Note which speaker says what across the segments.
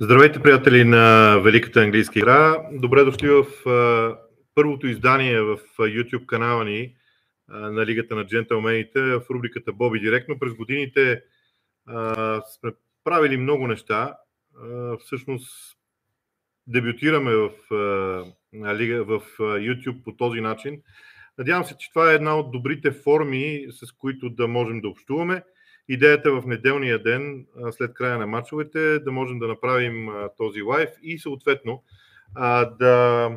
Speaker 1: Здравейте, приятели на Великата английска игра. Добре дошли в а, първото издание в YouTube канала ни а, на Лигата на джентълмените в рубриката Боби Директно. През годините а, сме правили много неща. Всъщност дебютираме в, лига, в YouTube по този начин. Надявам се, че това е една от добрите форми, с които да можем да общуваме. Идеята е в неделния ден, след края на матчовете, да можем да направим този лайв и съответно да,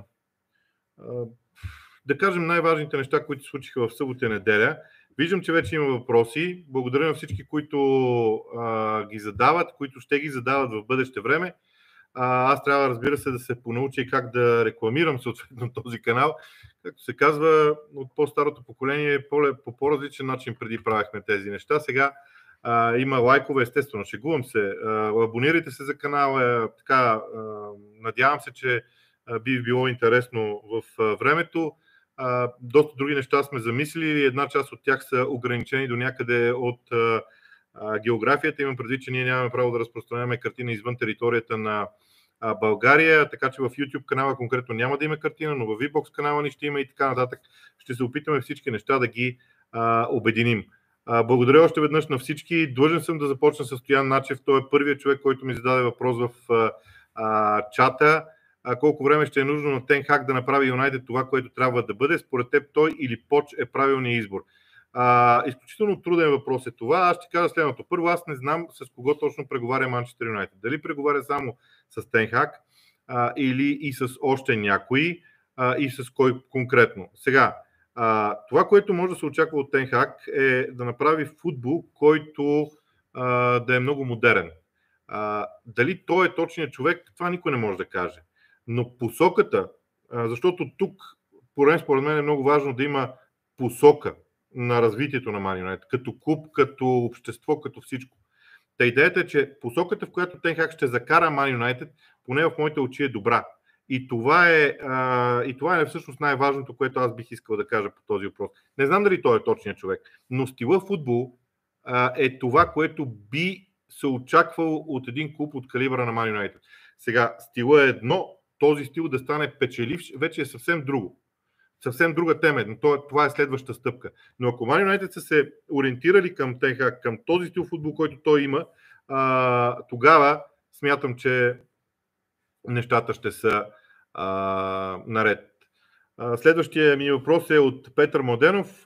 Speaker 1: да кажем най-важните неща, които се случиха в събота и неделя. Виждам, че вече има въпроси. Благодаря на всички, които а, ги задават, които ще ги задават в бъдеще време. А, аз трябва, разбира се, да се понауча как да рекламирам съответно този канал. Както се казва, от по-старото поколение по по-различен начин преди правихме тези неща. Сега а, има лайкове, естествено, шегувам се. А, абонирайте се за канала. Така, а, надявам се, че би било интересно в а, времето. А, доста други неща сме замислили. Една част от тях са ограничени до някъде от а, а, географията. Имам предвид, че ние нямаме право да разпространяваме картина извън територията на а, България, така че в YouTube канала конкретно няма да има картина, но в VBOX канала ни ще има и така нататък. Ще се опитаме всички неща да ги а, обединим. Благодаря още веднъж на всички. Длъжен съм да започна с Стоян Начев. Той е първият човек, който ми зададе въпрос в а, чата. А, колко време ще е нужно на Тенхак да направи Юнайтед това, което трябва да бъде? Според теб той или Поч е правилният избор. А, изключително труден въпрос е това. Аз ще кажа следното. Първо, аз не знам с кого точно преговаря Манчестър Юнайтед. Дали преговаря само с Тенхак а, или и с още някои а, и с кой конкретно. Сега, а, това, което може да се очаква от Тенхак е да направи футбол, който а, да е много модерен. А, дали той е точният човек, това никой не може да каже. Но посоката, а, защото тук, порен според мен е много важно да има посока на развитието на Манионет, като клуб, като общество, като всичко. Та идеята е, че посоката, в която Тенхак ще закара Ман Юнайтед, поне в моите очи е добра. И това е, а, и това е всъщност най-важното, което аз бих искал да кажа по този въпрос. Не знам дали той е точният човек, но стила футбол а, е това, което би се очаквал от един клуб от калибра на Man United. Сега, стила е едно, този стил да стане печеливш, вече е съвсем друго. Съвсем друга тема, но това е следваща стъпка. Но ако Man United са се ориентирали към, теха, към този стил футбол, който той има, а, тогава смятам, че нещата ще са а, наред. Следващия ми въпрос е от Петър Моденов.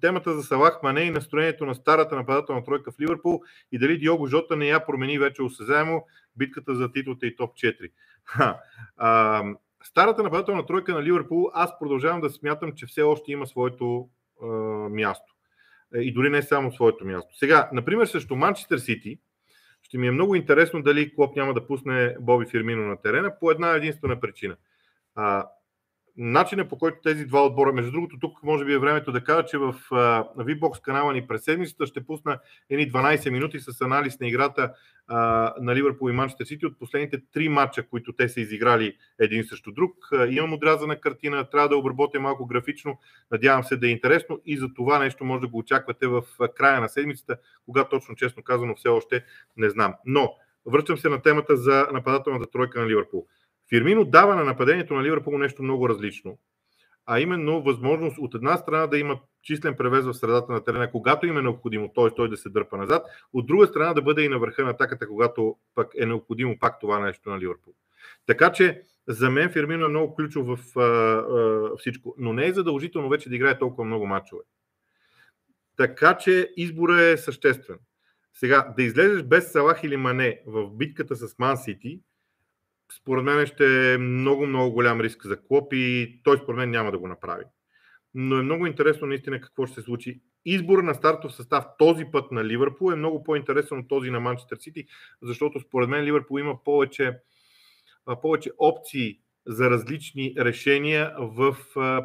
Speaker 1: Темата за Салах Мане и настроението на старата нападателна тройка в Ливърпул и дали Диого Жота не я промени вече осезаемо битката за титлата и топ 4. Старата нападателна тройка на Ливърпул, аз продължавам да смятам, че все още има своето място. Е, и дори не само своето място. Сега, например, срещу Манчестър Сити, ще ми е много интересно дали Клоп няма да пусне Боби Фирмино на терена по една единствена причина. А, начинът по който тези два отбора, между другото, тук може би е времето да кажа, че в VBOX канала ни през седмицата ще пусна едни 12 минути с анализ на играта на Ливърпул и Манчестър Сити от последните три матча, които те са изиграли един срещу друг. Имам отрязана картина, трябва да обработя малко графично, надявам се да е интересно и за това нещо може да го очаквате в края на седмицата, кога точно, честно казано, все още не знам. Но връщам се на темата за нападателната тройка на Ливърпул. Фирмино дава на нападението на Ливърпул нещо много различно, а именно възможност от една страна да има числен превес в средата на терена, когато им е необходимо, т.е. той да се дърпа назад, от друга страна да бъде и на върха на атаката, когато пък е необходимо пак това нещо на Ливърпул. Така че за мен Фирмино е много ключов в а, а, всичко, но не е задължително вече да играе толкова много мачове. Така че избора е съществен. Сега, да излезеш без Салах или Мане в битката с Ман Сити, според мен ще е много, много голям риск за Клоп и той според мен няма да го направи. Но е много интересно наистина какво ще се случи. Избор на стартов състав този път на Ливърпул е много по-интересен от този на Манчестър Сити, защото според мен Ливърпул има повече, повече опции за различни решения в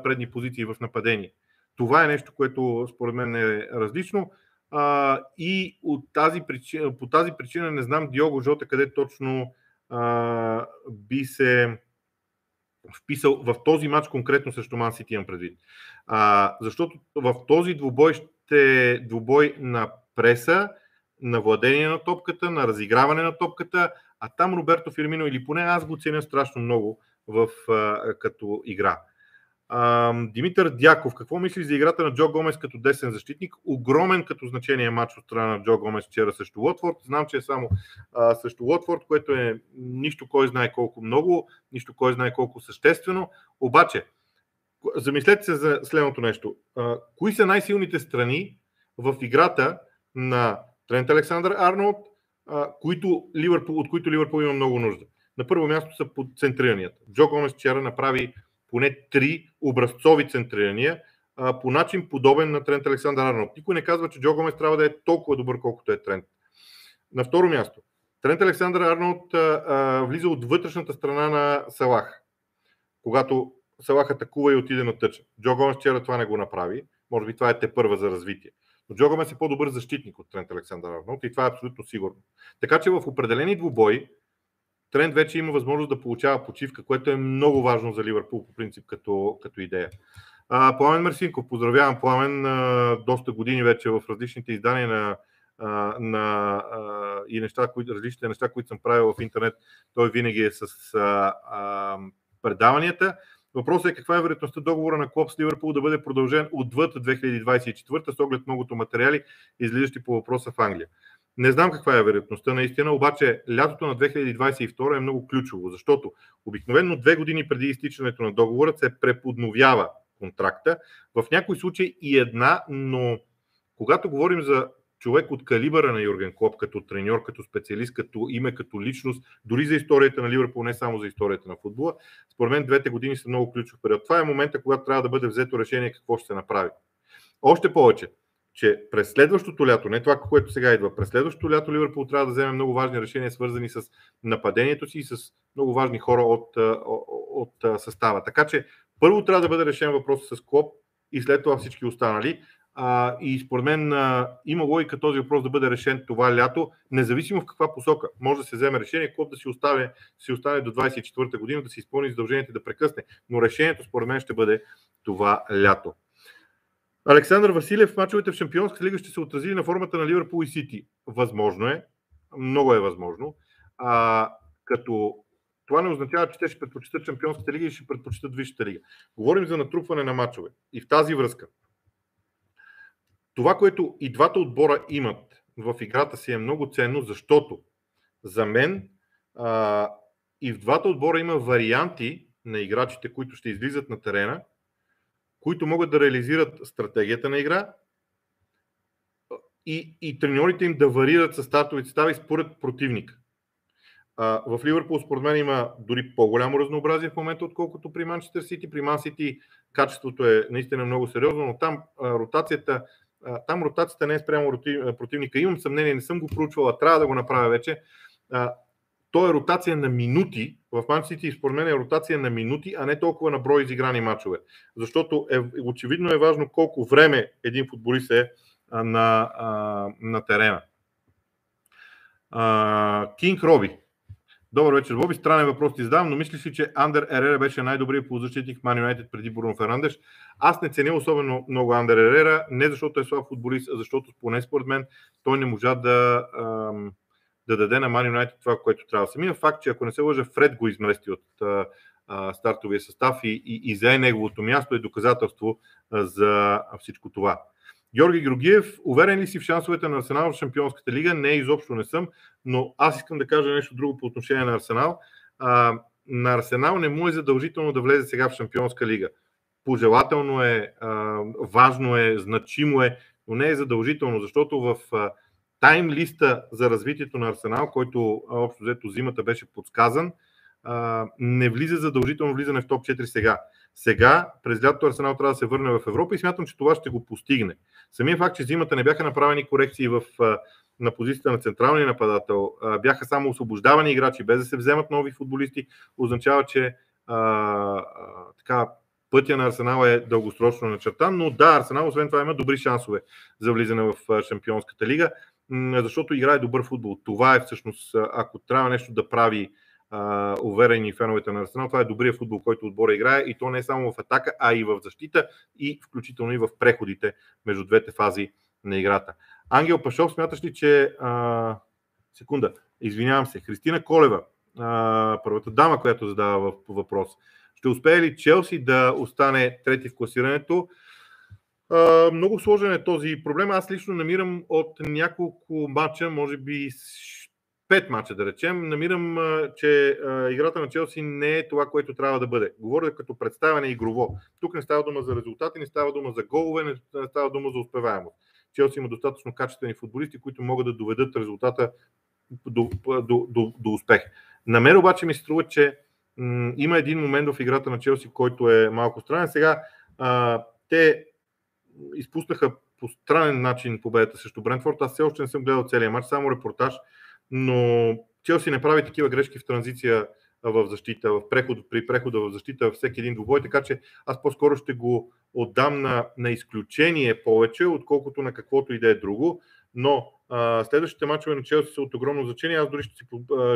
Speaker 1: предни позиции в нападение. Това е нещо, което според мен е различно. и от тази причина, по тази причина не знам Диого Жота къде точно би се вписал в този матч конкретно срещу Ман Сити имам предвид. А, защото в този двубой ще двубой на преса на владение на топката, на разиграване на топката, а там Роберто Фирмино, или поне аз го ценя страшно много в, а, като игра. Димитър Дяков, какво мислиш за играта на Джо Гомес като десен защитник? Огромен като значение матч от страна на Джо Гомес вчера срещу Лотфорд. Знам, че е само а, срещу Лотфорд, което е нищо кой знае колко много, нищо кой знае колко съществено. Обаче, замислете се за следното нещо. А, кои са най-силните страни в играта на Трент Александър Арнолд, а, които Ливърпул, от които Ливърпул има много нужда? На първо място са под центриранията. Джо Гомес вчера направи поне три образцови центрирания а, по начин подобен на Трент Александър Арнолд. Никой не казва, че Джо Гомес трябва да е толкова добър, колкото е Трент. На второ място, Трент Александър Арнолд а, а, влиза от вътрешната страна на Салах. Когато Салах атакува и отиде на тъча. Джо Гомес вчера това не го направи. Може би това е те първа за развитие. Но Джо Гомес е по-добър защитник от Трент Александър Арнолд и това е абсолютно сигурно. Така че в определени двубои Тренд вече има възможност да получава почивка, което е много важно за Ливърпул по принцип като, като идея. А, Пламен Мерсинков, поздравявам Пламен, а, доста години вече в различните издания на, а, на а, и неща, които, различните неща, които съм правил в интернет, той винаги е с а, а, предаванията. Въпросът е каква е вероятността договора на Клоп с Ливърпул да бъде продължен отвъд 2024 с оглед многото материали, излизащи по въпроса в Англия. Не знам каква е вероятността наистина, обаче лятото на 2022 е много ключово, защото обикновено две години преди изтичането на договора се преподновява контракта. В някои случаи и една, но когато говорим за човек от калибъра на Юрген Клоп, като треньор, като специалист, като име, като личност, дори за историята на Ливърпул, не само за историята на футбола, според мен двете години са много ключов период. Това е момента, когато трябва да бъде взето решение какво ще се направи. Още повече, че през следващото лято, не това, което сега идва, през следващото лято Ливърпул трябва да вземе много важни решения, свързани с нападението си и с много важни хора от, от, от състава. Така че първо трябва да бъде решен въпрос с Клоп и след това всички останали. А, и според мен а, има логика този въпрос да бъде решен това лято, независимо в каква посока. Може да се вземе решение, Клоп да си остане, си остане до 24-та година, да си изпълни задължението да прекъсне. Но решението според мен ще бъде това лято. Александър Василев мачовете в Шампионската лига ще се отрази на формата на Ливърпул и Сити. Възможно е. Много е възможно. А, като това не означава, че те ще предпочитат Шампионската лига и ще предпочитат Висшата лига. Говорим за натрупване на мачове. И в тази връзка, това, което и двата отбора имат в играта си е много ценно, защото за мен а, и в двата отбора има варианти на играчите, които ще излизат на терена – които могат да реализират стратегията на игра и, и треньорите им да варират с стартовите стави според противник. А, в Ливърпул според мен има дори по-голямо разнообразие в момента, отколкото при Манчестър Сити. При Ман Сити качеството е наистина много сериозно, но там а, ротацията там ротацията не е спрямо противника. Имам съмнение, не съм го проучвала, трябва да го направя вече то е ротация на минути. В Манчестър Сити, според мен, е ротация на минути, а не толкова на брой изиграни матчове. Защото е, очевидно е важно колко време един футболист е на, на терена. Кинг Роби. Добър вечер, Боби. Странен въпрос ти задавам, но мислиш ли, че Андер Ерера беше най-добрият полузащитник в Ман Юнайтед преди Бруно Фернандеш? Аз не ценя особено много Андер Ерера, не защото е слаб футболист, а защото поне според мен той не можа да, ам, да даде на Man United това, което трябва. Самия факт, че ако не се лъжа, Фред го измести от а, а, стартовия състав и, и, и зае неговото място е доказателство а, за всичко това. Георги Георгиев, уверен ли си в шансовете на Арсенал в Шампионската лига? Не, изобщо не съм, но аз искам да кажа нещо друго по отношение на Арсенал. А, на Арсенал не му е задължително да влезе сега в Шампионска лига. Пожелателно е, а, важно е, значимо е, но не е задължително, защото в а, тайм листа за развитието на Арсенал, който общо взето зимата беше подсказан, не влиза задължително влизане в топ 4 сега. Сега, през лятото Арсенал трябва да се върне в Европа и смятам, че това ще го постигне. Самия факт, че зимата не бяха направени корекции в, на позицията на централния нападател, бяха само освобождавани играчи, без да се вземат нови футболисти, означава, че а, а, така, пътя на Арсенал е дългосрочно начертан, но да, Арсенал освен това има добри шансове за влизане в Шампионската лига защото играе добър футбол. Това е всъщност, ако трябва нещо да прави а, уверени феновете на Арсенал, това е добрият футбол, който отбора играе и то не е само в атака, а и в защита и включително и в преходите между двете фази на играта. Ангел Пашов, смяташ ли, че... А, секунда, извинявам се. Христина Колева, а, първата дама, която задава въпрос. Ще успее ли Челси да остане трети в класирането? Много сложен е този проблем. Аз лично намирам от няколко матча, може би пет мача да речем, намирам, че играта на Челси не е това, което трябва да бъде. Говоря като представяне игрово. Тук не става дума за резултати, не става дума за голове, не става дума за успеваемост. Челси има достатъчно качествени футболисти, които могат да доведат резултата до, до, до, до успех. На мен обаче ми се струва, че м- има един момент в играта на Челси, който е малко странен. Сега а, те изпуснаха по странен начин победата срещу Брентфорд. Аз все още не съм гледал целият матч, само репортаж но Челси не прави такива грешки в транзиция в защита, в преход, при прехода в защита всеки един двубой, така че аз по-скоро ще го отдам на, на изключение повече, отколкото на каквото и да е друго. Но а, следващите мачове на Челси са от огромно значение. Аз дори ще си,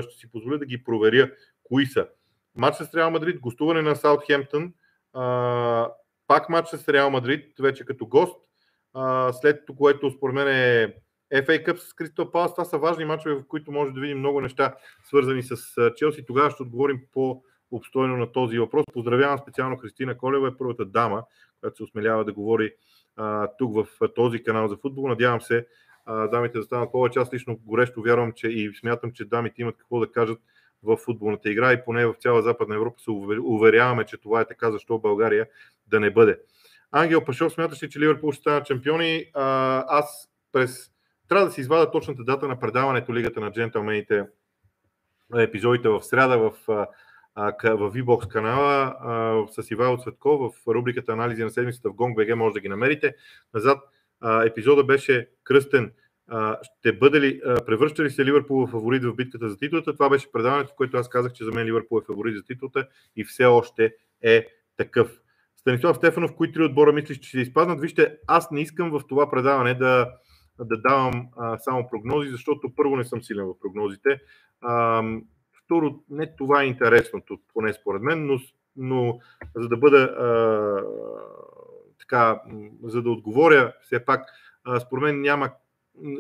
Speaker 1: ще си позволя да ги проверя кои са. Матч с Реал Мадрид, гостуване на Саутхемптън, а, пак матч с Реал Мадрид, вече като гост, а, след което според мен е FA Cup с Кристал Палас, това са важни мачове, в които може да видим много неща, свързани с Челси. Тогава ще отговорим по обстойно на този въпрос. Поздравявам специално Кристина Колева, е първата дама, която се осмелява да говори а, тук в този канал за футбол. Надявам се а, дамите да станат повече. Аз лично горещо вярвам, че и смятам, че дамите имат какво да кажат в футболната игра и поне в цяла Западна Европа се уверяваме, че това е така, защо България да не бъде. Ангел Пашов, смяташ ли, че Ливърпул ще стана чемпиони? А, аз през трябва да се извада точната дата на предаването Лигата на джентълмените епизодите в среда в, в VBOX канала с Ивайло Цветков в рубриката Анализи на седмицата в GongBG може да ги намерите. Назад епизода беше кръстен ще бъде ли, превръща ли се Ливърпул в фаворит в битката за титлата? Това беше предаването, в което аз казах, че за мен Ливърпул е фаворит за титлата и все още е такъв. Станислав Стефанов, кои три отбора мислиш, че ще изпаднат? Вижте, аз не искам в това предаване да, да давам а, само прогнози, защото първо не съм силен в прогнозите. А, второ, не това е интересното, поне според мен, но, но за да бъда а, така, за да отговоря, все пак, а, според мен няма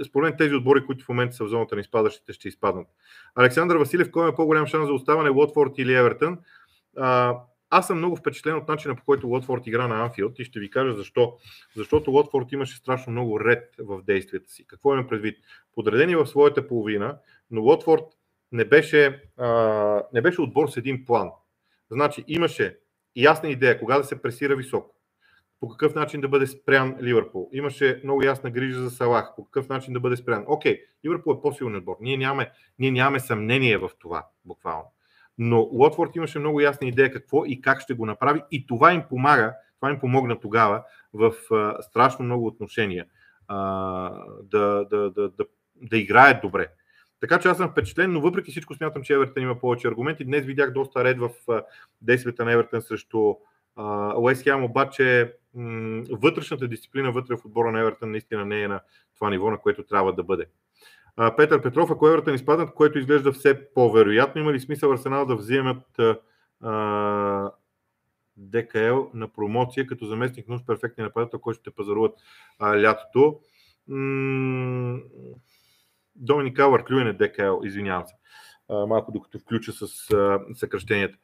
Speaker 1: според мен тези отбори, които в момента са в зоната на изпадащите, ще изпаднат. Александър Василев, кой е по-голям шанс за оставане, Уотфорд или Евертън? Аз съм много впечатлен от начина по който Лотфорд игра на Анфилд и ще ви кажа защо. Защото Лотфорд имаше страшно много ред в действията си. Какво имам предвид? Подредени в своята половина, но Лотфорд не беше, а, не беше отбор с един план. Значи имаше ясна идея кога да се пресира високо, по какъв начин да бъде спрян Ливърпул. Имаше много ясна грижа за Салах, по какъв начин да бъде спрян. Окей, Ливърпул е по-силен отбор. Ние нямаме, ние нямаме съмнение в това, буквално. Но Уотфорд имаше много ясна идея какво и как ще го направи и това им помага, това им помогна тогава в а, страшно много отношения а, да, да, да, да, да играят добре. Така че аз съм впечатлен, но въпреки всичко смятам, че Евертън има повече аргументи. Днес видях доста ред в действията на Евертън срещу Уест Хем, обаче вътрешната дисциплина вътре в отбора на Евертън наистина не е на това ниво, на което трябва да бъде. Петър Петров, ако Евертън изпаднат, което изглежда все по-вероятно, има ли смисъл Арсенал да вземат а, ДКЛ на промоция като заместник нуж перфектния нападател, който ще пазаруват а, лятото? М- Доминик Алвар Клюен е ДКЛ, извинявам се. А, малко докато включа с а, съкръщенията.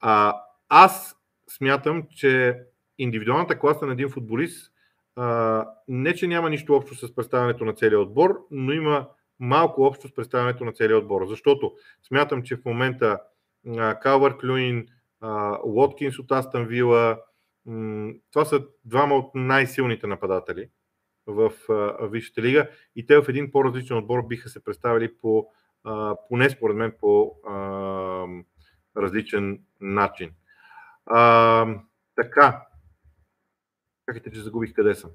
Speaker 1: А, аз смятам, че индивидуалната класа на един футболист а, не, че няма нищо общо с представянето на целия отбор, но има малко общо с представянето на целия отбор. Защото смятам, че в момента Калвар Клюин, Уоткинс от Астан Вила, това са двама от най-силните нападатели в Висшата лига и те в един по-различен отбор биха се представили по, поне според мен, по различен начин. А, така. Чакайте, че загубих къде съм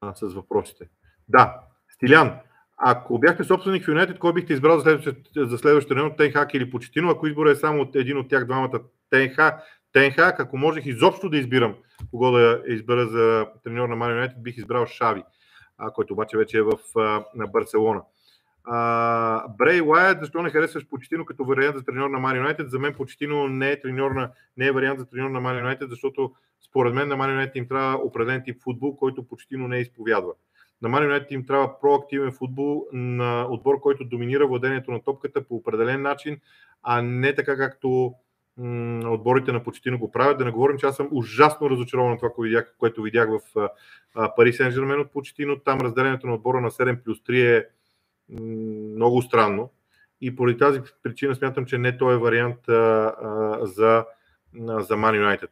Speaker 1: а, с въпросите. Да, Стилян, ако бяхте собственик в Юнайтед, кой бихте избрал за следващия, за следващия район, Тенхак или Почетино? Ако избора е само от един от тях двамата, Тенхак, Тенхак, ако можех изобщо да избирам кого да избера за треньор на Ман Юнайтед, бих избрал Шави, а, който обаче вече е в а, на Барселона. А, Брей Уайт, защо не харесваш Почетино като вариант за треньор на Ман Юнайтед? За мен Почетино не е, треньор на, не е вариант за треньор на Ман Юнайтед, защото според мен на Ман Юнайтед им трябва определен тип футбол, който Почетино не изповядва. На Man United им трябва проактивен футбол на отбор, който доминира владението на топката по определен начин, а не така както отборите на Почетино го правят. Да не говорим, че аз съм ужасно разочарован от това, което видях, което видях в Пари Сен Жермен от Почетино. Там разделението на отбора на 7 плюс 3 е много странно. И поради тази причина смятам, че не той е вариант а, а, за, за Man United.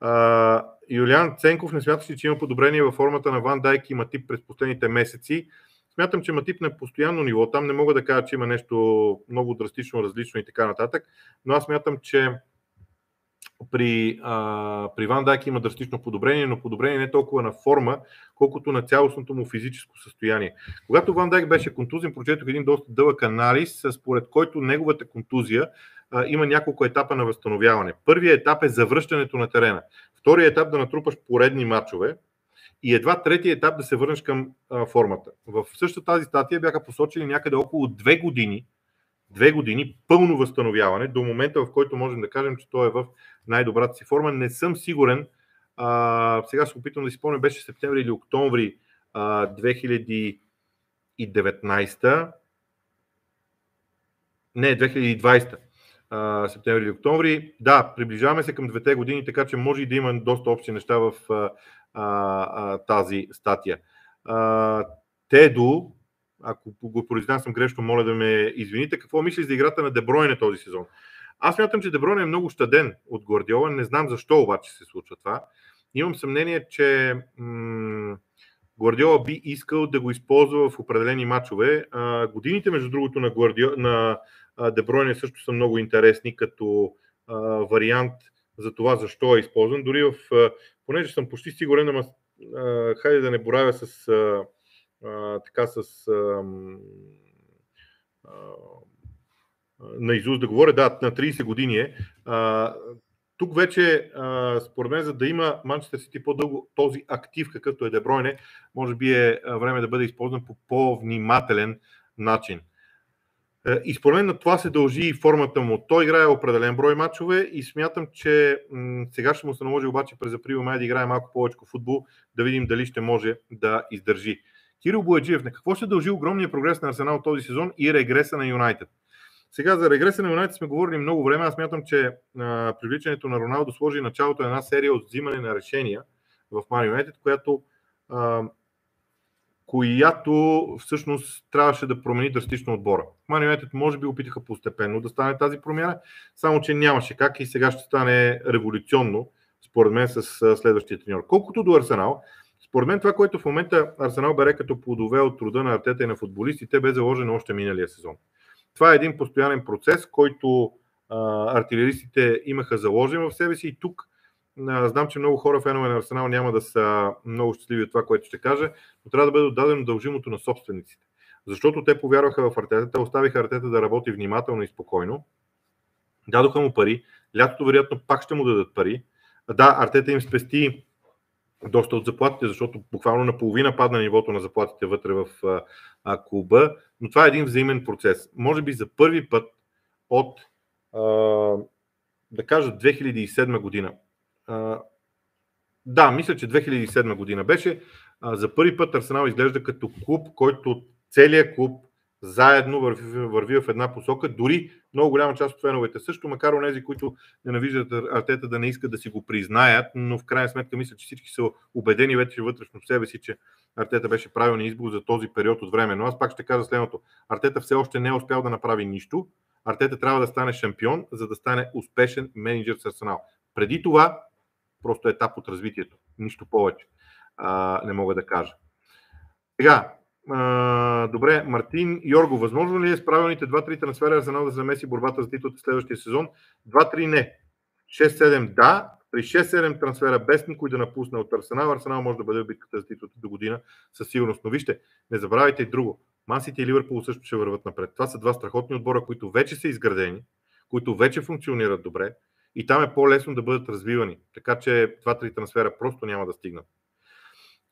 Speaker 1: А, Юлиан Ценков не смяташе, че има подобрение във формата на Ван Дайк и Матип през последните месеци. Смятам, че Матип на постоянно ниво. Там не мога да кажа, че има нещо много драстично различно и така нататък. Но аз смятам, че при, а, при Ван Дайк има драстично подобрение, но подобрение не толкова на форма, колкото на цялостното му физическо състояние. Когато Ван Дайк беше контузен, прочетох един доста дълъг анализ, според който неговата контузия а, има няколко етапа на възстановяване. Първият етап е завръщането на терена. Вторият етап да натрупаш поредни матчове, и едва третия етап да се върнеш към а, формата. В същата тази статия бяха посочили някъде около две години, две години пълно възстановяване до момента, в който можем да кажем, че той е в най-добрата си форма. Не съм сигурен, а, сега се опитвам да си спомня, беше септември или октомври а, 2019 не, 2020 а, септември или октомври. Да, приближаваме се към двете години, така че може и да има доста общи неща в а, а, тази статия. А, Тедо, ако го произнасям грешно, моля да ме извините, какво мислиш за играта на Дебройне този сезон? Аз мятам, че Дебройне е много щаден от Гвардиола, не знам защо обаче се случва това. Имам съмнение, че м- Гвардиола би искал да го използва в определени матчове. А, годините, между другото, на, Гвардио... на Дебройне също са много интересни като а, вариант за това защо е използван. Дори в, понеже съм почти сигурен, ама хайде да не боравя с а, така с а, а, на Изус да говоря, да, на 30 години е. А, тук вече, а, според мен, за да има Манчестър Сити по-дълго този актив, какъвто е Дебройне, може би е време да бъде използван по по-внимателен начин. И според мен на това се дължи и формата му. Той играе определен брой мачове и смятам, че м- сега ще му се наложи обаче през април май да играе малко повече футбол, да видим дали ще може да издържи. Кирил Бояджиев, на какво ще дължи огромния прогрес на Арсенал този сезон и регреса на Юнайтед? Сега за регреса на Юнайтед сме говорили много време. Аз смятам, че а, привличането на Роналдо сложи началото на една серия от взимане на решения в Ман Юнайтед, която а, която всъщност трябваше да промени драстично отбора. Ман Юнайтед може би опитаха постепенно да стане тази промяна, само че нямаше как и сега ще стане революционно, според мен, с следващия треньор. Колкото до Арсенал, според мен това, което в момента Арсенал бере като плодове от труда на артета и на футболистите, бе заложено още миналия сезон. Това е един постоянен процес, който а, артилеристите имаха заложен в себе си и тук Знам, че много хора, фенове на Арсенал, няма да са много щастливи от това, което ще кажа, но трябва да бъде отдадено дължимото на собствениците. Защото те повярваха в Артета, те оставиха Артета да работи внимателно и спокойно. Дадоха му пари. Лятото, вероятно, пак ще му дадат пари. Да, Артета им спести доста от заплатите, защото буквално наполовина падна нивото на заплатите вътре в а, клуба, но това е един взаимен процес. Може би за първи път от, а, да кажа, 2007 година да, мисля, че 2007 година беше. За първи път Арсенал изглежда като клуб, който целият клуб заедно върви, върви в една посока. Дори много голяма част от феновете също, макар онези, които ненавиждат Артета да не искат да си го признаят, но в крайна сметка мисля, че всички са убедени вече вътрешно в себе си, че Артета беше правилният избор за този период от време. Но аз пак ще кажа следното. Артета все още не е успял да направи нищо. Артета трябва да стане шампион, за да стане успешен менеджер с Арсенал. Преди това просто етап от развитието. Нищо повече а, не мога да кажа. Сега, добре, Мартин Йорго, възможно ли е с правилните 2-3 трансфера Арсенал да замеси борбата за титлата следващия сезон? 2-3 не. 6-7 да. При 6-7 трансфера без никой да напусне от Арсенал, Арсенал може да бъде в битката за титлата до година със сигурност. Но вижте, не забравяйте и друго. Мансите и Ливърпул също ще върват напред. Това са два страхотни отбора, които вече са изградени, които вече функционират добре и там е по-лесно да бъдат развивани. Така че два-три трансфера просто няма да стигнат.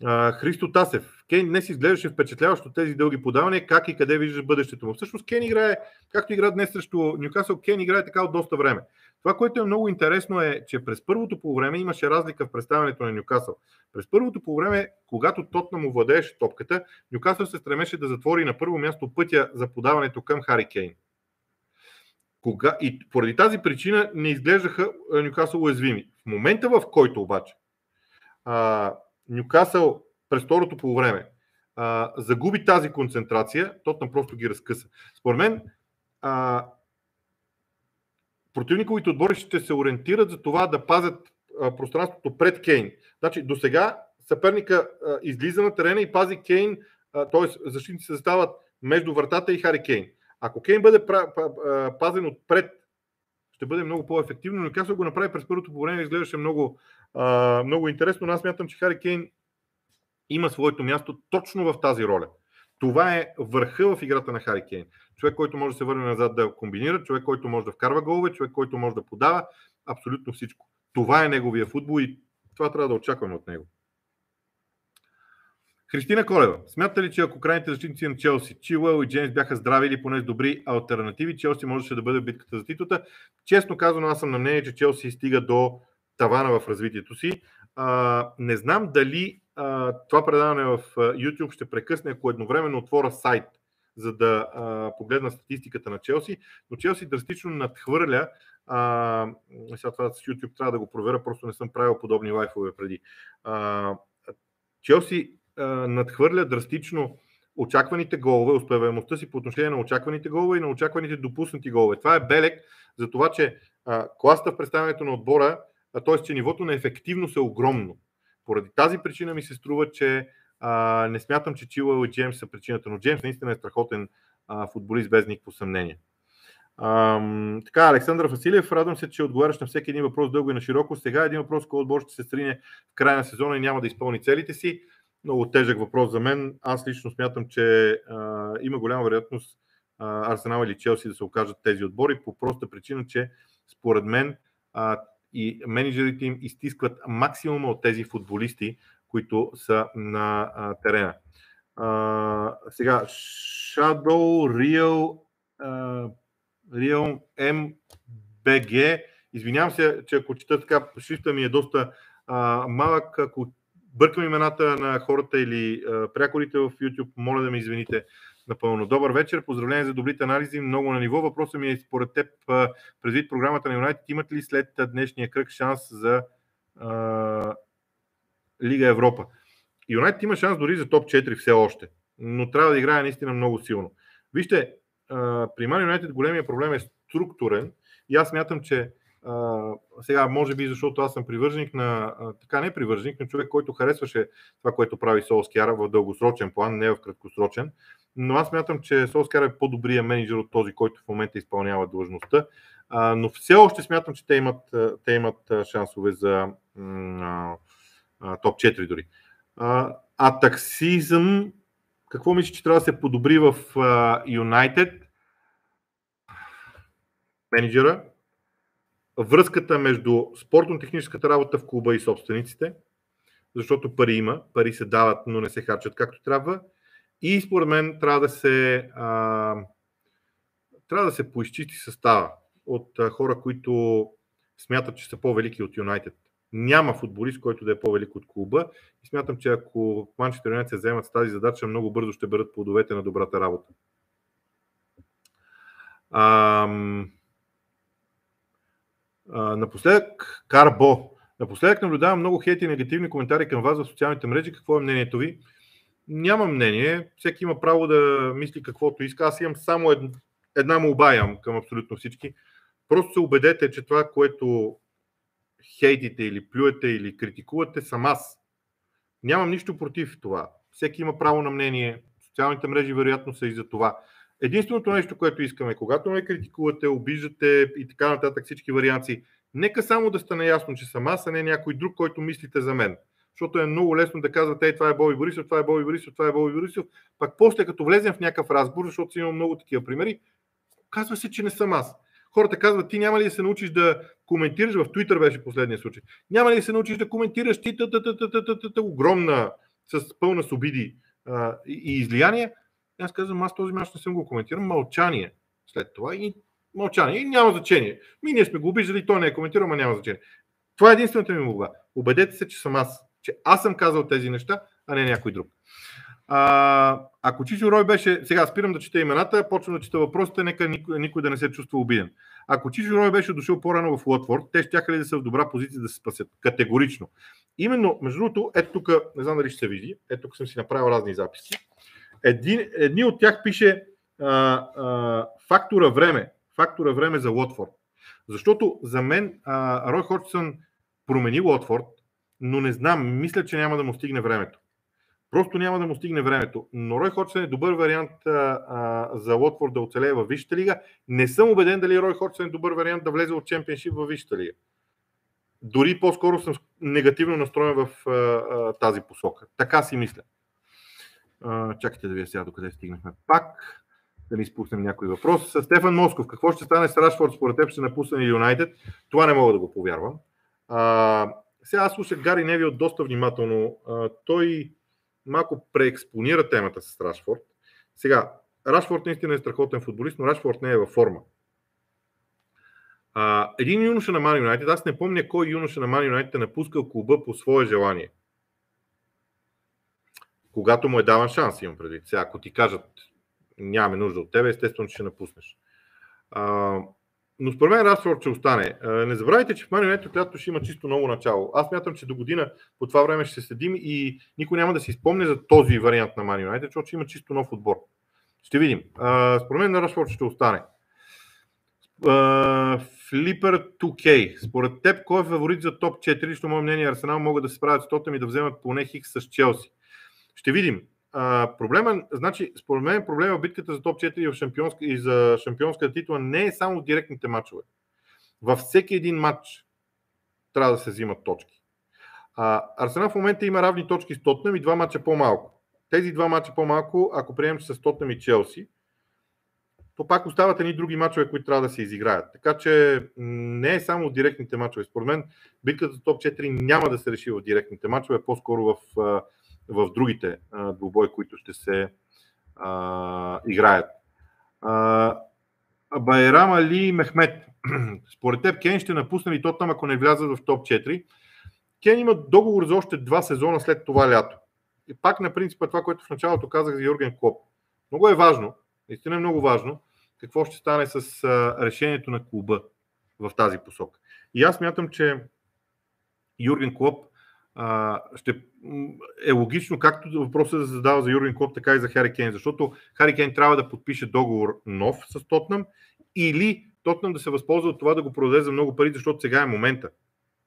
Speaker 1: Христо Тасев. Кейн днес изглеждаше впечатляващо тези дълги подавания. Как и къде виждаш бъдещето му? Всъщност Кейн играе, както игра днес срещу Ньюкасъл, Кейн играе така от доста време. Това, което е много интересно е, че през първото по време имаше разлика в представянето на Ньюкасъл. През първото по време, когато Тотна му владееше топката, Ньюкасъл се стремеше да затвори на първо място пътя за подаването към Хари Кейн. Кога... И поради тази причина не изглеждаха Ньюкасъл уязвими. В момента, в който обаче Нюкасъл през второто по време а, загуби тази концентрация, Тотнам просто ги разкъса. Според мен, а, противниковите отбори ще се ориентират за това да пазят а, пространството пред Кейн. Значи, до сега съперника а, излиза на терена и пази Кейн, т.е. защитници се застават между вратата и Хари Кейн. Ако Кейн бъде пазен отпред, ще бъде много по-ефективно, но как го направи през първото по време, изглеждаше много, много интересно, но аз мятам, че Хари Кейн има своето място точно в тази роля. Това е върха в играта на Хари Кейн. Човек, който може да се върне назад да комбинира, човек, който може да вкарва голове, човек, който може да подава абсолютно всичко. Това е неговия футбол и това трябва да очакваме от него. Христина Колева, смята ли, че ако крайните защитници на Челси, Чилуел и Джеймс бяха здрави или поне с добри альтернативи, Челси можеше да бъде в битката за титулата? Честно казано, аз съм на мнение, че Челси стига до тавана в развитието си. А, не знам дали а, това предаване в YouTube ще прекъсне, ако едновременно отворя сайт, за да а, погледна статистиката на Челси, но Челси драстично надхвърля. А, сега това с YouTube трябва да го проверя, просто не съм правил подобни лайфове преди. А, Челси а, надхвърля драстично очакваните голове, успеваемостта си по отношение на очакваните голове и на очакваните допуснати голове. Това е белег за това, че а, класта в представянето на отбора т.е. че нивото на ефективност е огромно. Поради тази причина ми се струва, че а, не смятам, че Чила и Джеймс са причината, но Джеймс наистина е страхотен а, футболист без никакво съмнение. А, така, Александър Василев, радвам се, че отговаряш на всеки един въпрос дълго и на широко. Сега един въпрос, който отбор ще се срине в края на сезона и няма да изпълни целите си. Много тежък въпрос за мен. Аз лично смятам, че а, има голяма вероятност а, Арсенал или Челси да се окажат тези отбори по проста причина, че според мен а, и менеджерите им изтискват максимума от тези футболисти, които са на а, терена. А, сега, Shadow Real, uh, Real MBG. Извинявам се, че ако чета така, шрифта ми е доста а, малък. Ако бъркам имената на хората или а, прякорите в YouTube, моля да ме извините напълно. Добър вечер, поздравления за добрите анализи, много на ниво. Въпросът ми е според теб, предвид програмата на Юнайтед, имат ли след днешния кръг шанс за а, Лига Европа? Юнайтед има шанс дори за топ 4 все още, но трябва да играе наистина много силно. Вижте, а, при Ман Юнайтед големия проблем е структурен и аз мятам, че Сега, може би, защото аз съм привърженик на, така не привърженик, но човек, който харесваше това, което прави Солскияра в дългосрочен план, не в краткосрочен но аз мятам, че Солскар е по-добрия менеджер от този, който в момента изпълнява длъжността. Но все още смятам, че те имат, те имат шансове за топ 4 дори. А, а таксизъм, какво мислиш, че трябва да се подобри в Юнайтед? Менеджера, връзката между спортно-техническата работа в клуба и собствениците, защото пари има, пари се дават, но не се харчат както трябва и според мен трябва да се, а, трябва да се поизчисти състава от а, хора, които смятат, че са по-велики от Юнайтед. Няма футболист, който да е по-велик от клуба и смятам, че ако Манчестър Юнайтед се вземат с тази задача, много бързо ще бъдат плодовете на добрата работа. А, напоследък, Карбо. Напоследък наблюдавам много хейти и негативни коментари към вас в социалните мрежи. Какво е мнението ви? Нямам мнение. Всеки има право да мисли каквото иска. Аз имам само една, една молба имам към абсолютно всички. Просто се убедете, че това, което хейтите или плюете или критикувате, съм аз. Нямам нищо против това. Всеки има право на мнение. Социалните мрежи вероятно са и за това. Единственото нещо, което искаме, когато ме критикувате, обиждате и така нататък всички варианти, нека само да стане ясно, че съм аз, а не някой друг, който мислите за мен. Защото е много лесно да казвате, ей, това е Боби Борисов, това е Боби Борисов, това е Боби Борисов. Пак после, като влезем в някакъв разговор, защото си имам много такива примери, казва се, че не съм аз. Хората казват, ти няма ли да се научиш да коментираш, в Twitter беше последния случай, няма ли да се научиш да коментираш? Ти огромна с пълна с обиди и, Аз казвам, аз този мач не съм го коментирал. Мълчание след това и мълчание. И няма значение. Ми ние сме го обиждали, той не е коментирал, но няма значение. Това е единствената ми молба. Обедете се, че съм аз. Че аз съм казал тези неща, а не някой друг. А, ако Чичо Рой беше, сега спирам да чета имената, почвам да чета въпросите, нека никой, никой да не се чувства обиден. Ако Чичо Рой беше дошъл по-рано в Уотфорд, те ще ли да са в добра позиция да се спасят? Категорично. Именно, между другото, ето тук, не знам дали ще се види, ето тук съм си направил разни записи. Един, едни от тях пише а, а, фактора време, фактора време за Уотфорд. Защото за мен а, Рой Ходжсън промени Уотфорд, но не знам, мисля, че няма да му стигне времето. Просто няма да му стигне времето. Но Рой Ходжсън е добър вариант а, а, за Уотфорд да оцелее във Висшата лига. Не съм убеден дали Рой Ходжсън е добър вариант да влезе от чемпионшип във Висшата лига. Дори по-скоро съм негативно настроен в а, а, тази посока. Така си мисля. Чакайте да ви сега докъде стигнахме. Пак да ни изпуснем някой въпрос. Стефан Москов, какво ще стане с Рашфорд според теб, ще напусне Юнайтед? Това не мога да го повярвам. А, сега аз слушах Гари Неви доста внимателно. А, той малко преекспонира темата с Рашфорд. Сега, Рашфорд наистина е страхотен футболист, но Рашфорд не е във форма. А, един юноша на Ман Юнайтед, аз не помня кой юноша на Ман Юнайтед е напускал клуба по свое желание. Когато му е даван шанс, имам предвид. Сега, ако ти кажат, нямаме нужда от тебе, естествено, че ще напуснеш. А, но според мен Расфорд ще остане. Не забравяйте, че в Ман Юнайтед лятото ще има чисто ново начало. Аз мятам, че до година по това време ще се следим и никой няма да си спомне за този вариант на Ман Юнайтед, защото ще има чисто нов отбор. Ще видим. Според мен Расфорд ще остане. Флипър 2K. Според теб, кой е фаворит за топ 4? Лично мое мнение, Арсенал могат да се справят с Тотъм и да вземат поне хикс с Челси. Ще видим. А, проблема, значи, според мен проблема в битката за топ 4 в шампионска, и за шампионска титла не е само в директните матчове. Във всеки един матч трябва да се взимат точки. А, Арсенал в момента има равни точки с Тотнам и два матча по-малко. Тези два матча по-малко, ако приемем, че с Тотнам и Челси, то пак остават едни други матчове, които трябва да се изиграят. Така че не е само директните матчове. Според мен битката за топ 4 няма да се реши в директните матчове, по-скоро в в другите двубои, които ще се а, играят. А, Байрам Али Мехмет. Според теб Кен ще напусне ли там, ако не влязат в топ 4? Кен има договор за още два сезона след това лято. И пак на принципа това, което в началото казах за Юрген Клоп. Много е важно, наистина е много важно, какво ще стане с а, решението на клуба в тази посока. И аз мятам, че Юрген Клоп а, ще е логично, както въпросът се задава за Юрген Клоп, така и за Хари Кейн, защото Хари Кейн трябва да подпише договор нов с Тотнам или Тотнам да се възползва от това да го продаде за много пари, защото сега е момента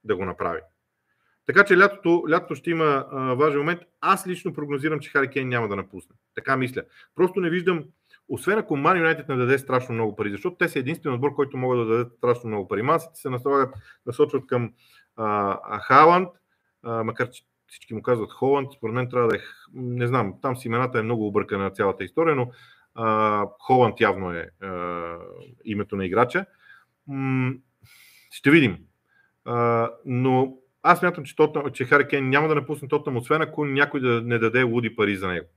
Speaker 1: да го направи. Така че лятото, лятото ще има а, важен момент. Аз лично прогнозирам, че Хари Кейн няма да напусне. Така мисля. Просто не виждам, освен ако Ман Юнайтед не даде страшно много пари, защото те са единствен отбор, който могат да дадат страшно много пари. Масите се насочват към а, Халанд, макар че всички му казват Холанд, според мен трябва да е, не знам, там с имената е много объркана цялата история, но а, Холанд явно е а, името на играча. М- ще видим. А, но аз мятам, че, Тотна, че Хари Кен няма да напусне Тотнам, освен ако някой да не даде луди пари за него.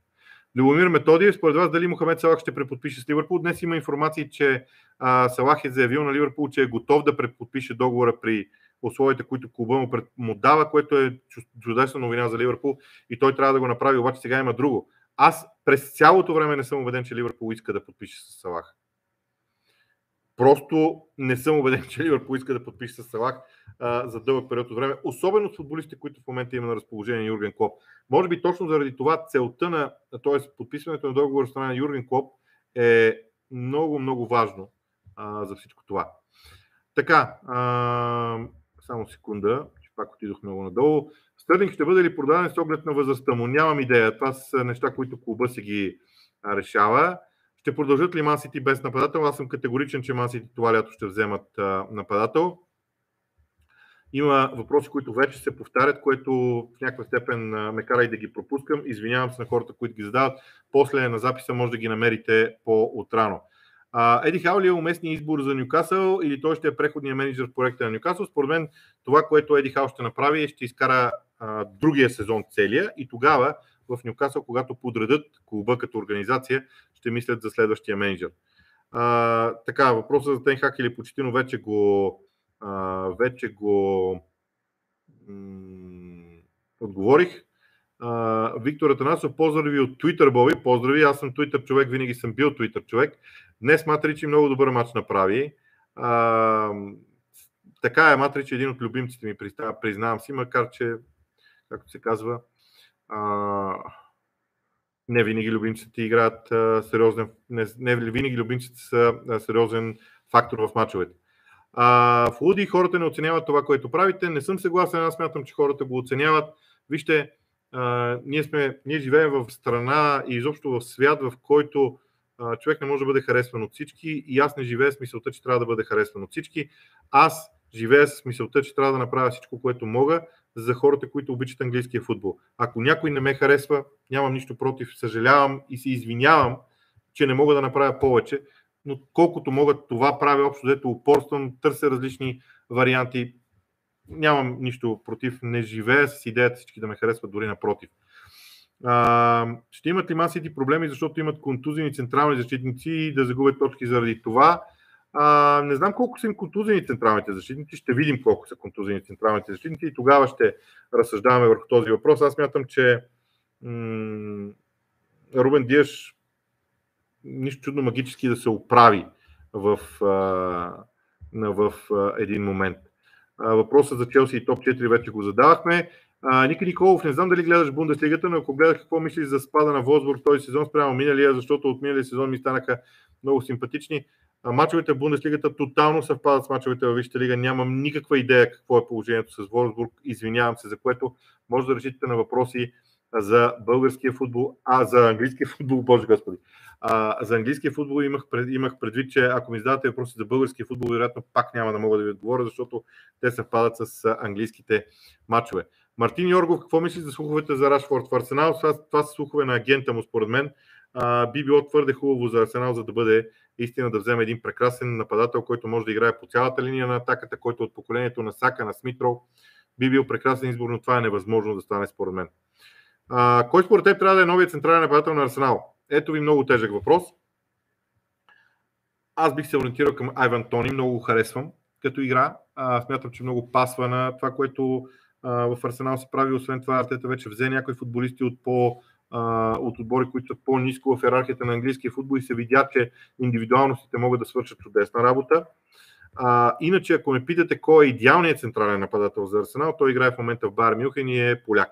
Speaker 1: Любомир Методиев, според вас дали Мохамед Салах ще преподпише с Ливърпул? Днес има информации, че а, Салах е заявил на Ливърпул, че е готов да преподпише договора при условията, които клуба му, пред, му дава, което е чудесна новина за Ливърпул и той трябва да го направи, обаче сега има друго. Аз през цялото време не съм убеден, че Ливърпул иска да подпише с Салах. Просто не съм убеден, че Ливърпул иска да подпише с Салах а, за дълъг период от време, особено с футболистите, които в момента има на разположение Юрген Клоп. Може би точно заради това целта на, т.е. подписването на договор от страна на Юрген Клоп е много, много важно а, за всичко това. Така, а, само секунда, че пак отидох много надолу. Стърлинг ще бъде ли продаден с оглед на възрастта му? Нямам идея. Това са неща, които клуба си ги решава. Ще продължат ли Мансити без нападател? Аз съм категоричен, че Мансити това лято ще вземат нападател. Има въпроси, които вече се повтарят, което в някаква степен ме кара и да ги пропускам. Извинявам се на хората, които ги задават. После на записа може да ги намерите по-отрано. Еди Хау ли е уместният избор за Нюкасъл или той ще е преходният менеджер в проекта на Нюкасъл? Според мен това, което Еди Хау ще направи, ще изкара а, другия сезон целия и тогава в Ньюкасъл, когато подредат клуба като организация, ще мислят за следващия менеджер. А, така, въпросът за Тенхак или Почетино вече го, а, вече го м- отговорих. А, Виктор Атанасов, поздрави от Twitter, Боби. Поздрави, аз съм Twitter човек, винаги съм бил Twitter човек. Днес Матричи много добър матч направи. А, така е, Матрич е един от любимците ми, признавам си, макар че, както се казва, а, не винаги любимците играят а, сериозен, не, не винаги любимците са а, сериозен фактор в мачовете. А, в Луди хората не оценяват това, което правите. Не съм съгласен, аз смятам, че хората го оценяват. Вижте, а, ние, сме, ние живеем в страна и изобщо в свят, в който човек не може да бъде харесван от всички и аз не живея с мисълта, че трябва да бъде харесван от всички. Аз живея с мисълта, че трябва да направя всичко, което мога за хората, които обичат английския футбол. Ако някой не ме харесва, нямам нищо против, съжалявам и се извинявам, че не мога да направя повече, но колкото мога, това правя общо, дето упорствам, търся различни варианти. Нямам нищо против, не живея с идеята всички да ме харесват, дори напротив. А, ще имат ли масите проблеми, защото имат контузини централни защитници и да загубят точки заради това. А, не знам колко са им контузени централните защитници, ще видим колко са контузени централните защитници и тогава ще разсъждаваме върху този въпрос. Аз мятам, че м- Рубен Диеш нищо чудно магически да се оправи в, а, в а, един момент. А, въпросът за Челси и топ 4 вече го задавахме. Ника Николов, не знам дали гледаш Бундеслигата, но ако гледаш какво мислиш за спада на Возбург този сезон спрямо миналия, защото от миналия сезон ми станаха много симпатични. Мачовете в Бундеслигата тотално съвпадат с мачовете в Висшата лига. Нямам никаква идея какво е положението с Волсбург. Извинявам се, за което може да решите на въпроси за българския футбол, а за английския футбол, боже господи. А, за английския футбол имах, имах предвид, че ако ми задавате въпроси за българския футбол, вероятно пак няма да мога да ви отговоря, защото те съвпадат с английските матчове. Мартин Йоргов, какво мислиш за слуховете за Рашфорд в Арсенал? Това, това са слухове на агента му, според мен. А, би било твърде хубаво за Арсенал, за да бъде истина да вземе един прекрасен нападател, който може да играе по цялата линия на атаката, който от поколението на Сака, на Смитро, би бил прекрасен избор, но това е невъзможно да стане според мен. А, кой според теб трябва да е новият централен нападател на Арсенал? Ето ви много тежък въпрос. Аз бих се ориентирал към Айван Тони, много го харесвам като игра. А, смятам, че много пасва на това, което в Арсенал се прави. Освен това, Артета вече взе някои футболисти от по от отбори, които са по-низко в иерархията на английския футбол и се видя, че индивидуалностите могат да свършат чудесна работа. А, иначе, ако ме питате кой е идеалният централен нападател за Арсенал, той играе в момента в Бар Мюхен и е поляк.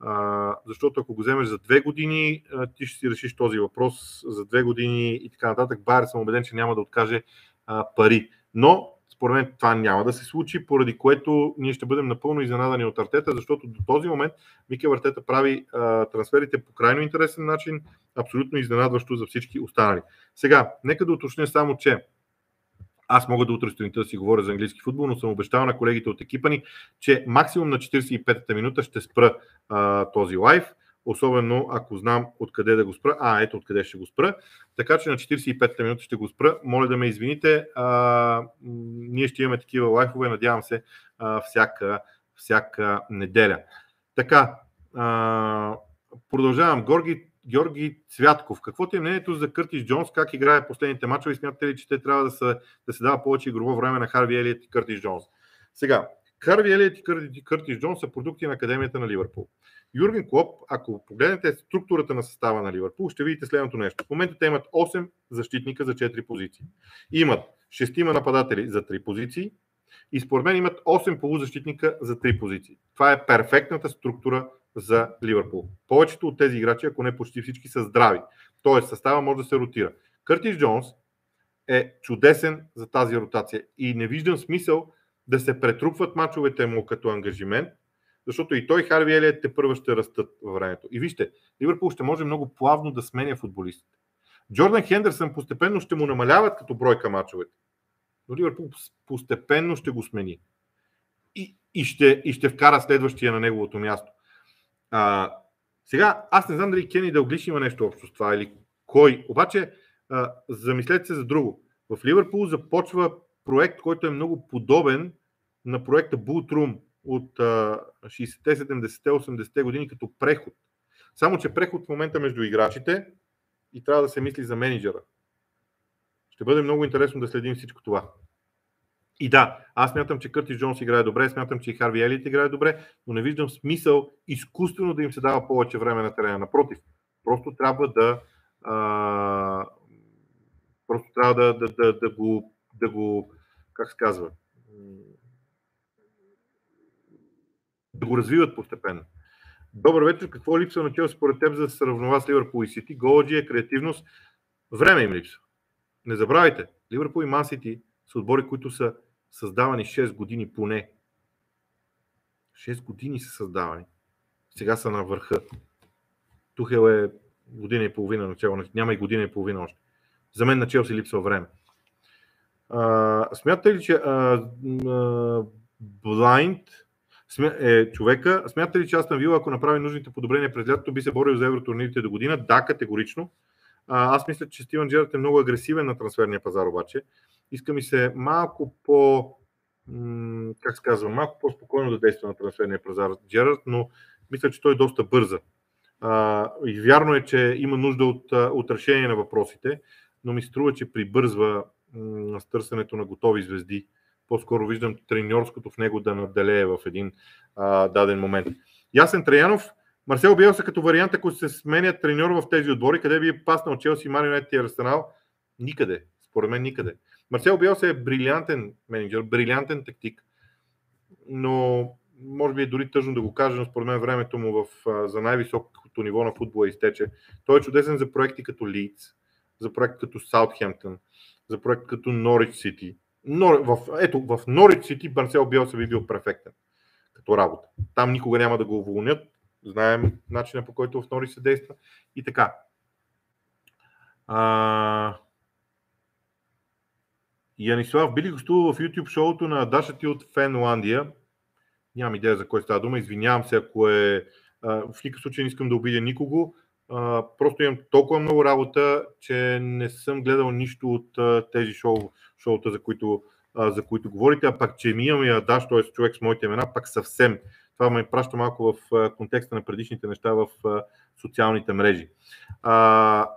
Speaker 1: А, защото ако го вземеш за две години, ти ще си решиш този въпрос за две години и така нататък. Байер съм убеден, че няма да откаже а, пари. Но според мен това няма да се случи, поради което ние ще бъдем напълно изненадани от Артета, защото до този момент Микел Артета прави а, трансферите по крайно интересен начин, абсолютно изненадващо за всички останали. Сега, нека да уточня само, че аз мога да утре сутринта да си говоря за английски футбол, но съм обещал на колегите от екипа ни, че максимум на 45-та минута ще спра а, този лайв особено ако знам откъде да го спра. А, ето откъде ще го спра. Така че на 45-та минута ще го спра. Моля да ме извините. А, ние ще имаме такива лайфове, надявам се, а, всяка, всяка неделя. Така, а, продължавам. Горги, Георги Цвятков. Какво ти е мнението за Къртис Джонс? Как играе последните мачове? Смятате ли, че те трябва да, са, да се дава повече игрово време на Харви Елият и Къртис Джонс? Сега, Харви Елият и Къртис Джонс са продукти на Академията на Ливърпул. Юрген Клоп, ако погледнете структурата на състава на Ливърпул, ще видите следното нещо. В момента те имат 8 защитника за 4 позиции. Имат 6 нападатели за 3 позиции и според мен имат 8 полузащитника за 3 позиции. Това е перфектната структура за Ливърпул. Повечето от тези играчи, ако не почти всички, са здрави. Тоест състава може да се ротира. Къртис Джонс е чудесен за тази ротация и не виждам смисъл да се претрупват мачовете му като ангажимент, защото и той Харви Елият те първа ще растат във времето. И вижте, Ливърпул ще може много плавно да сменя футболистите. Джордан Хендерсън постепенно ще му намаляват като бройка мачовете. Но Ливърпул постепенно ще го смени. И, и, ще, и ще вкара следващия на неговото място. А, сега, аз не знам дали Кени Дълглиш има нещо общо с това или кой. Обаче, а, замислете се за друго. В Ливърпул започва проект, който е много подобен на проекта Boot Room от 60-те, 70-те, 80-те години като преход. Само, че преход в момента между играчите и трябва да се мисли за менеджера. Ще бъде много интересно да следим всичко това. И да, аз смятам, че Къртис Джонс играе добре, смятам, че и Харви Елит играе добре, но не виждам смисъл изкуствено да им се дава повече време на терена. Напротив, просто трябва да а, просто трябва да, да, да, да, го, да го, как се казва, да го развиват постепенно. Добър вечер. Какво липсва на Челси според теб за да се сравнова с Ливърпул и Сити? Голджия, креативност. Време им липсва. Не забравяйте, Ливърпул и Ман Сити са отбори, които са създавани 6 години поне. 6 години са създавани. Сега са на върха. Тухел е година и половина начало. Няма и година и половина още. За мен на Челси липсва време. А, смятате ли, че Блайнд е човека? Смятате ли, че Астан Вила, ако направи нужните подобрения през лятото, би се борил за евротурнирите до година? Да, категорично. А, аз мисля, че Стивен Джерард е много агресивен на трансферния пазар, обаче. Иска ми се малко по, как се казва, малко по-спокойно да действа на трансферния пазар Джерард, но мисля, че той е доста бърза. А, и вярно е, че има нужда от, от решение на въпросите, но ми струва, че прибързва м- с търсенето на готови звезди. По-скоро виждам треньорското в него да наделее в един а, даден момент. Ясен Траянов, Марсел Биелса като вариант, ако се сменят треньор в тези отбори, къде би е паснал Челси, Марионет и Арсенал? Никъде. Според мен никъде. Марсел Биелса е брилянтен менеджер, брилянтен тактик, но може би е дори тъжно да го кажа, но според мен времето му в, за най-високото ниво на футбола изтече. Той е чудесен за проекти като Лидс, за проект като Саутхемптън, за проект като Норич Сити. Нор... В... Ето, в Норич Сити Марсел Биелса би бил перфектен като работа. Там никога няма да го уволнят. Знаем начина по който в Норич се действа. И така. А... Янислав, би гостувал в YouTube шоуто на Даша ти от Фенландия? Нямам идея за кой става дума. Извинявам се, ако е... В никакъв случай не искам да обидя никого. Просто имам толкова много работа, че не съм гледал нищо от тези шоу, шоута, за които, за които говорите. А пак, че ми имам и Даш, т.е. човек с моите имена, пак съвсем. Това ме праща малко в контекста на предишните неща в социалните мрежи. А,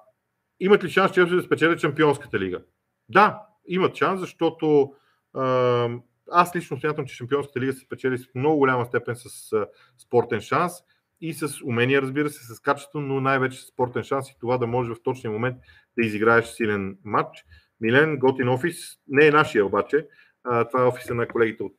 Speaker 1: имат ли шанс Челси да спечелят Шампионската лига? Да, имат шанс, защото а, аз лично смятам, че Шампионската лига се спечели с много голяма степен с а, спортен шанс и с умения, разбира се, с качество, но най-вече с спортен шанс и това да може в точния момент да изиграеш силен матч. Милен, готин офис, не е нашия обаче, това е офиса на колегите от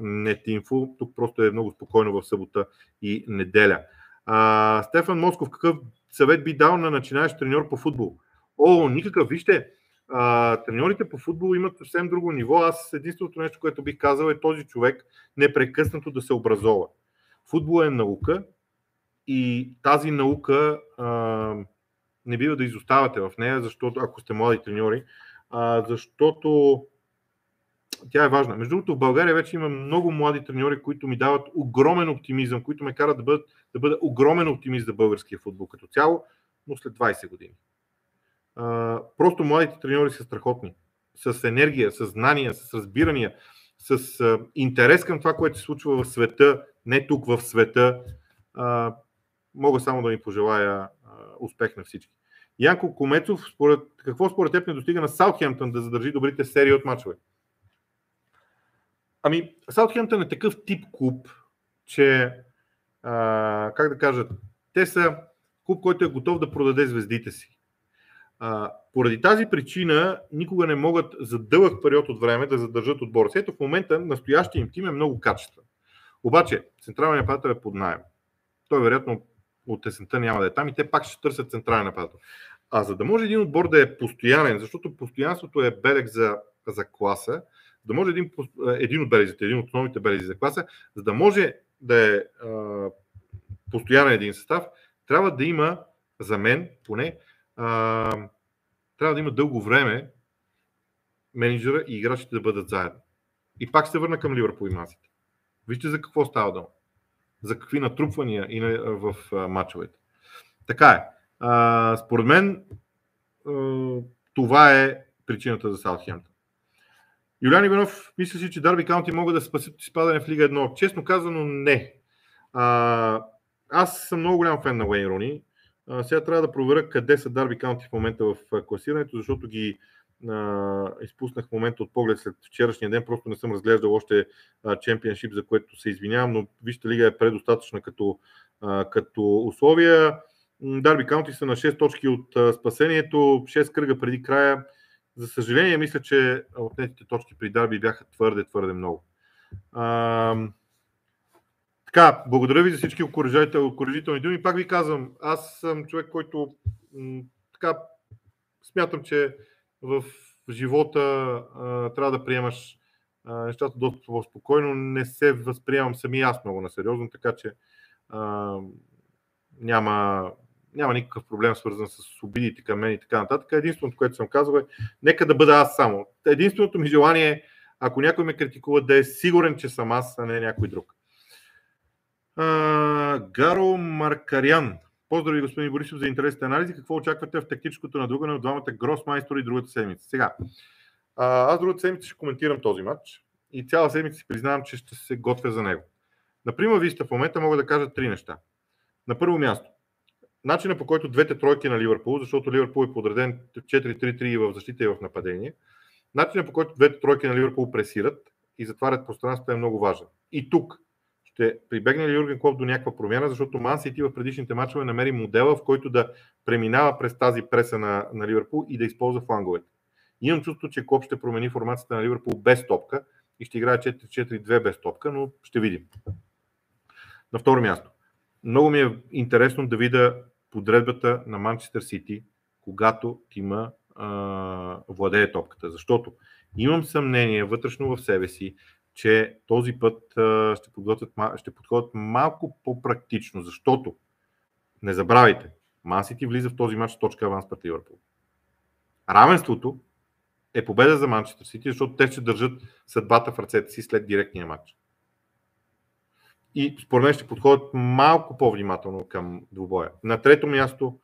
Speaker 1: NetInfo. Тук просто е много спокойно в събота и неделя. А, Стефан Москов, какъв съвет би дал на начинаещ треньор по футбол? О, никакъв. Вижте, а, треньорите по футбол имат съвсем друго ниво. Аз единственото нещо, което бих казал е този човек непрекъснато да се образова. Футбол е наука и тази наука а, не бива да изоставате в нея, защото ако сте млади треньори, а, защото тя е важна. Между другото, в България вече има много млади треньори, които ми дават огромен оптимизъм, които ме карат да бъдат, да бъда огромен оптимист за българския футбол като цяло, но след 20 години просто младите треньори са страхотни. С енергия, с знания, с разбирания, с а, интерес към това, което се случва в света, не тук в света. А, мога само да ми пожелая успех на всички. Янко Комецов, според, какво според теб не достига на Саутхемптън да задържи добрите серии от мачове? Ами, Саутхемптън е такъв тип клуб, че, а, как да кажа, те са клуб, който е готов да продаде звездите си. А, поради тази причина никога не могат за дълъг период от време да задържат отбора. Ето в момента настоящия им тим е много качествен. Обаче централният нападател е под найем. Той вероятно от есента няма да е там и те пак ще търсят централен нападател. А за да може един отбор да е постоянен, защото постоянството е белег за, за класа, да може един, един от белезите, един от основните белези за класа, за да може да е а, постоянен един състав, трябва да има, за мен поне, а, трябва да има дълго време менеджера и играчите да бъдат заедно. И пак се върна към Ливърпул и Масите. Вижте за какво става дума. За какви натрупвания и в матчовете. Така е. А, според мен това е причината за Саутхемптън. Юлиан Иванов, мисля си, че Дарби Каунти могат да спасят изпадане в Лига 1. Честно казано, не. А, аз съм много голям фен на Уейн Руни. сега трябва да проверя къде са Дарби Каунти в момента в класирането, защото ги а, изпуснах момента от поглед след вчерашния ден, просто не съм разглеждал още чемпионшип, за което се извинявам, но вижте лига е предостатъчна като, а, като условия. Дарби Каунти са на 6 точки от а, спасението, 6 кръга преди края. За съжаление, мисля, че отнетите точки при Дарби бяха твърде, твърде много. А, така, благодаря ви за всички окоръжителни думи. Пак ви казвам, аз съм човек, който м- така смятам, че в живота а, трябва да приемаш а, нещата доста по-спокойно. Не се възприемам сами аз много на сериозно, така че а, няма, няма никакъв проблем свързан с обидите към мен и така нататък. Единственото, което съм казал е, нека да бъда аз само. Единственото ми желание е, ако някой ме критикува, да е сигурен, че съм аз, а не някой друг. А, Гаро Маркарян. Поздрави, господин Борисов, за интересните анализи. Какво очаквате в тактическото надугане от двамата гросмайстори другата седмица? Сега, аз другата седмица ще коментирам този матч и цяла седмица си признавам, че ще се готвя за него. Например, вижте, в момента мога да кажа три неща. На първо място, начина по който двете тройки на Ливърпул, защото Ливърпул е подреден 4-3-3 в защита и в нападение, начина по който двете тройки на Ливърпул пресират и затварят пространството е много важен. И тук ще прибегне ли Юрген Клоп до някаква промяна, защото Ман Сити в предишните мачове намери модела, в който да преминава през тази преса на, на Ливърпул и да използва фланговете. Имам чувство, че Клоп ще промени формацията на Ливърпул без топка и ще играе 4-4-2 без топка, но ще видим. На второ място. Много ми е интересно да видя подредбата на Манчестър Сити, когато тима а, владее топката. Защото имам съмнение вътрешно в себе си, че този път ще, подготвят, ще подходят малко по-практично, защото не забравяйте, Мансити влиза в този матч с точка аванс пред Ливърпул. Равенството е победа за Манчестър Сити, защото те ще държат съдбата в ръцете си след директния матч. И според мен ще подходят малко по-внимателно към двубоя. На трето място,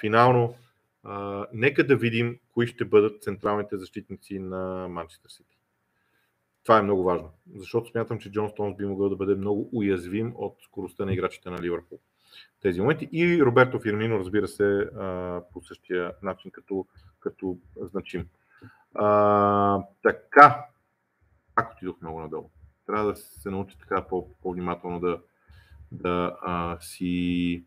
Speaker 1: финално, нека да видим кои ще бъдат централните защитници на Манчестър Сити. Това е много важно, защото смятам, че Джон Стоунс би могъл да бъде много уязвим от скоростта на играчите на Ливърпул тези моменти. И Роберто Фирмино, разбира се, по същия начин като, като значим. А, така, ако отидох много надолу. Трябва да се научи така по-внимателно да, да а, си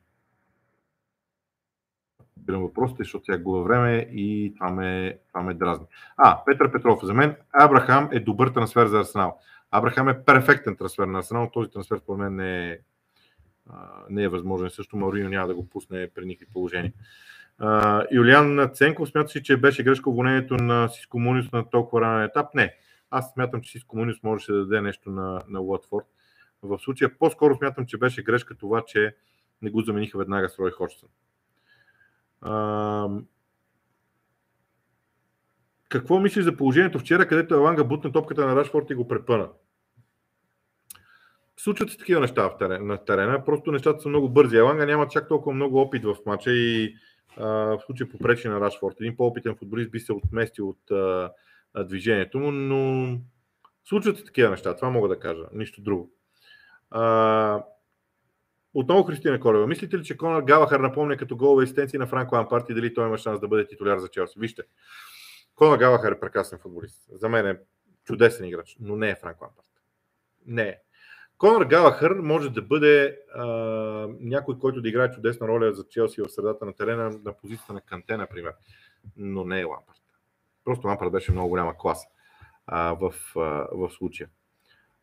Speaker 1: разбирам въпросите, защото тя губа време и това ме, това ме дразни. А, Петър Петров. За мен Абрахам е добър трансфер за Арсенал. Абрахам е перфектен трансфер на Арсенал. Този трансфер според мен не е, не е възможен. Също Марино няма да го пусне при никакви положения. Uh, Юлиан Ценков смята си, че беше грешка уволнението на Сиско Муниус на толкова ранен етап. Не. Аз смятам, че Сиско Муниус можеше да даде нещо на, на Уотфорд. В случая по-скоро смятам, че беше грешка това, че не го замениха веднага с Рой Ходжсън. А, какво мислиш за положението вчера, където Еланга бутна топката на Рашфорд и го препъна? Случват се такива неща в терена, на терена, просто нещата са много бързи. Еланга няма чак толкова много опит в матча и а, в случай попречи на Рашфорд. Един по-опитен футболист би се отместил от а, движението му, но случват се такива неща, това мога да кажа, нищо друго. А, отново Христина Колева. Мислите ли, че Конор Галахар напомня като голове асистенции на Франко Ампарти дали той има шанс да бъде титуляр за Челси? Вижте, Конор Галахар е прекрасен футболист. За мен е чудесен играч, но не е Франко Ампарти. Не е. Конор Галахър може да бъде а, някой, който да играе чудесна роля за Челси в средата на терена на позицията на Канте, например, но не е Лампарт. Просто Лампарт беше много голяма класа а, в, а, в случая.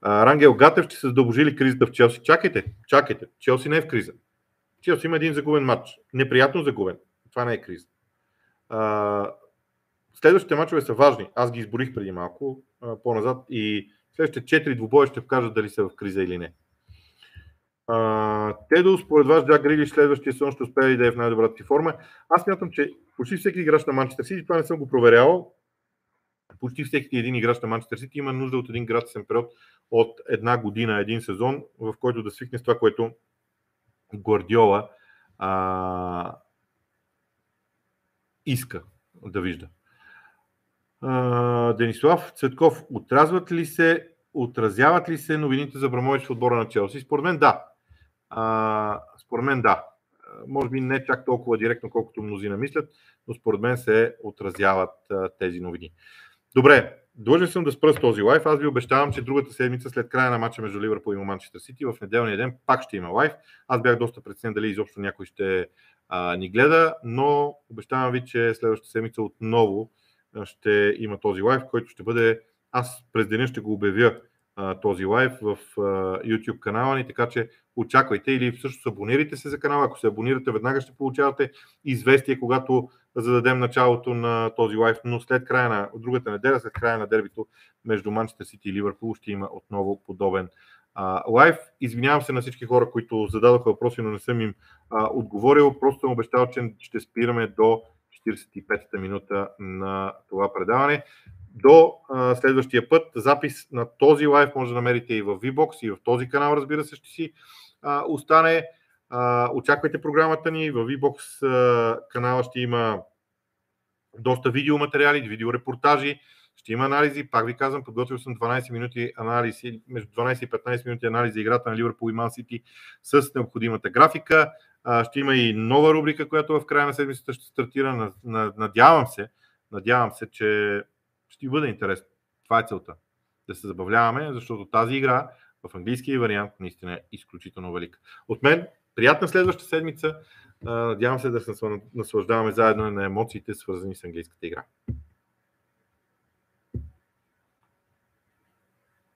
Speaker 1: Рангел Гатев ще се задълбожи кризата в Челси? Чакайте, чакайте. Челси не е в криза. Челси има един загубен матч. Неприятно загубен. Това не е криза. А, следващите матчове са важни. Аз ги изборих преди малко а, по-назад и следващите четири двубоя ще вкажат дали са в криза или не. Тедо, според вас, Джак Грили следващия сезон ще успее да е в най-добрата си форма. Аз смятам, че почти всеки играч на Манчестър Сити, това не съм го проверявал, почти всеки един играч на Манчестър Сити има нужда от един градсен период от една година, един сезон, в който да свикне с това, което Гвардиола а, иска да вижда. А, Денислав Цветков, отразват ли се, отразяват ли се новините за Брамович в отбора на Челси? Според мен да. А, според мен да. Може би не чак толкова директно, колкото мнозина мислят, но според мен се отразяват а, тези новини. Добре, длъжен съм да спра с този лайф. Аз ви обещавам, че другата седмица след края на матча между Ливърпул и Манчестър Сити в неделния ден пак ще има лайф. Аз бях доста преценен дали изобщо някой ще а, ни гледа, но обещавам ви, че следващата седмица отново ще има този лайф, който ще бъде, аз през деня ще го обявя този лайв в YouTube канала ни, така че очаквайте или всъщност абонирайте се за канала. Ако се абонирате, веднага ще получавате известие, когато зададем началото на този лайв, но след края на другата неделя, след края на дербито между Манчестър Сити и Ливърпул ще има отново подобен лайв. Извинявам се на всички хора, които зададоха въпроси, но не съм им а, отговорил. Просто съм обещал, че ще спираме до 45-та минута на това предаване. До а, следващия път запис на този лайв може да намерите и в VBOX, и в този канал, разбира се, ще си а, остане. А, очаквайте програмата ни. В VBOX а, канала ще има доста видеоматериали, видеорепортажи, ще има анализи. Пак ви казвам, подготвил съм 12 минути анализи, между 12 и 15 минути анализи за играта на Ливърпул и Ман Сити с необходимата графика. А, ще има и нова рубрика, която в края на седмицата ще стартира. Надявам се, надявам се, че ще бъде интересно. Това е целта. Да се забавляваме, защото тази игра в английския вариант наистина е изключително велика. От мен, приятна следваща седмица. Надявам се да се наслаждаваме заедно на емоциите, свързани с английската игра.